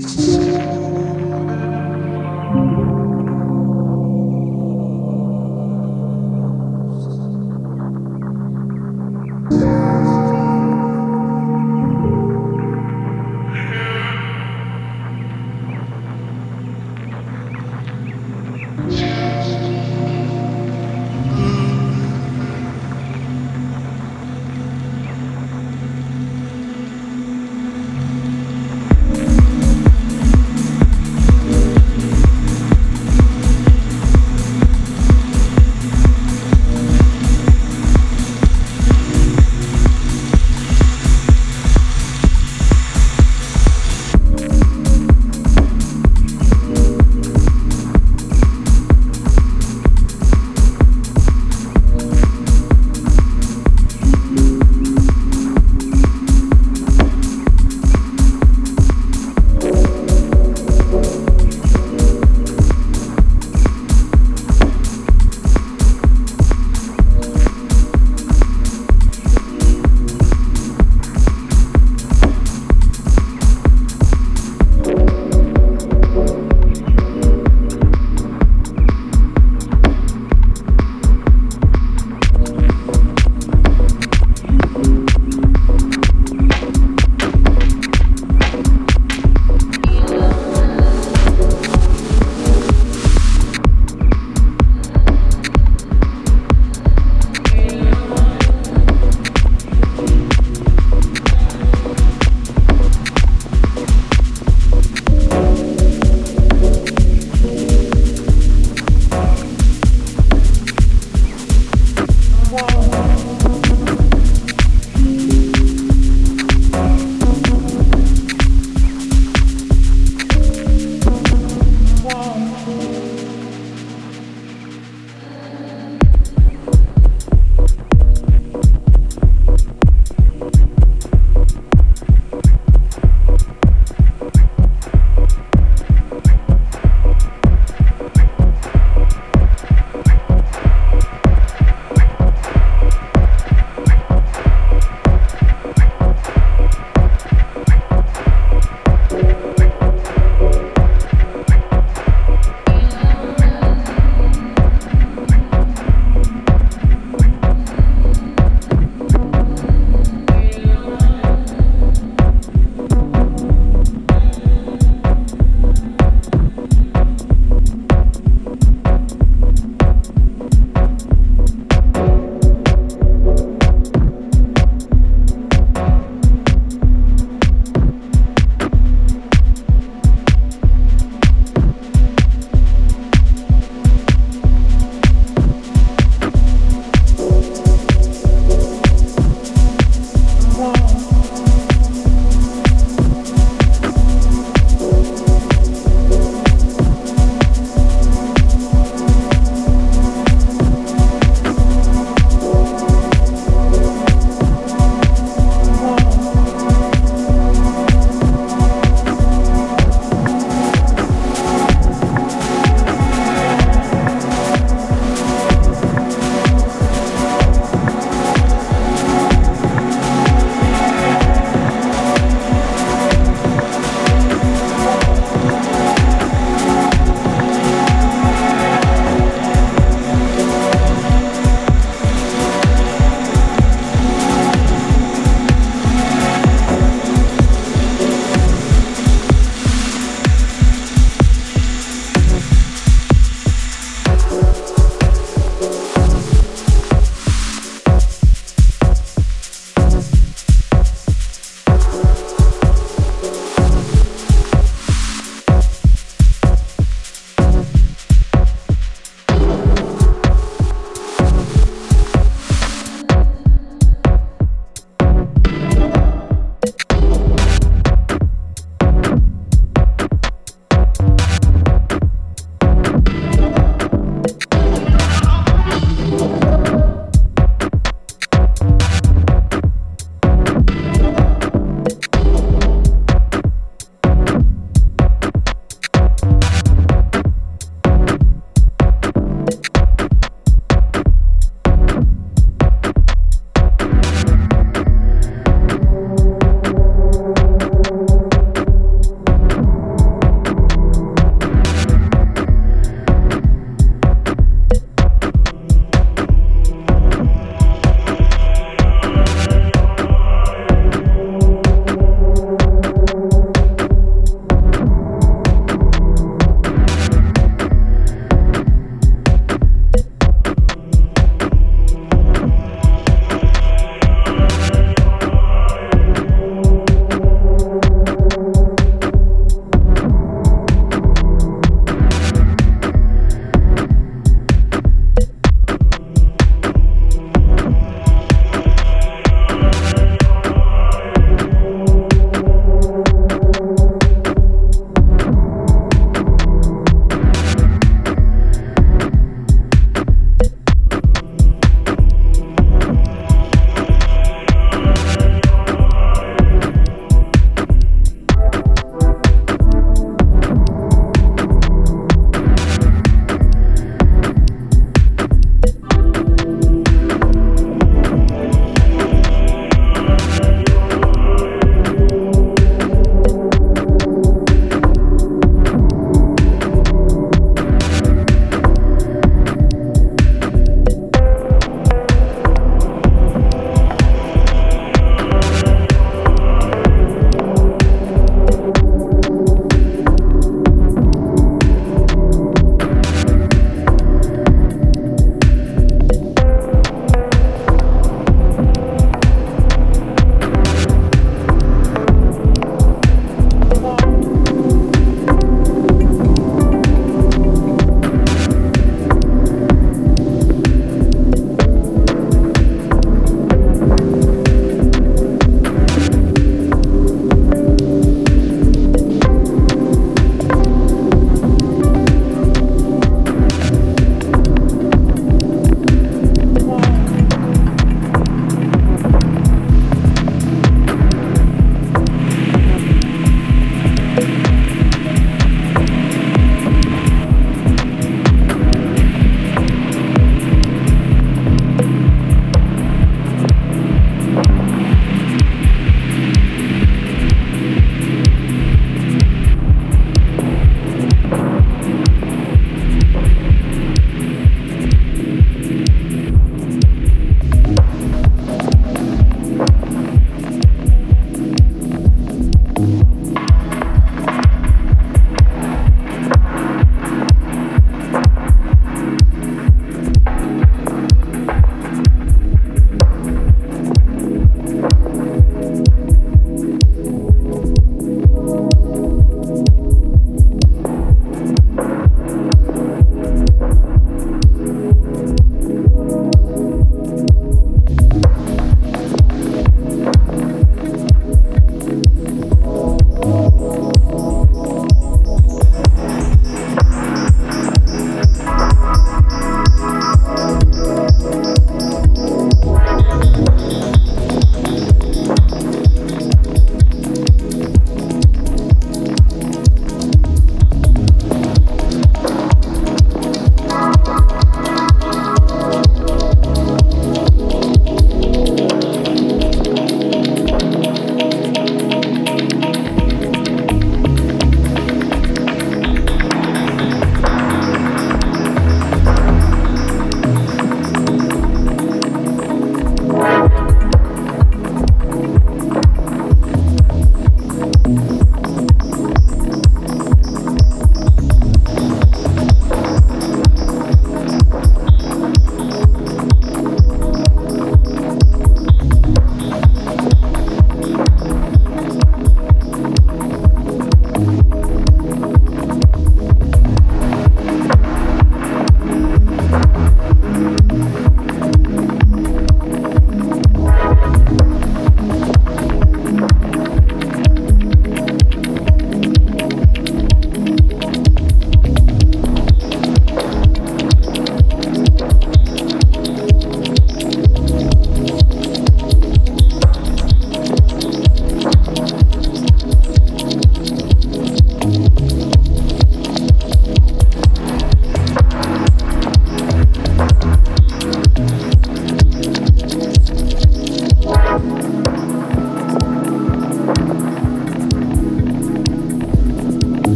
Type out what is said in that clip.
Peace.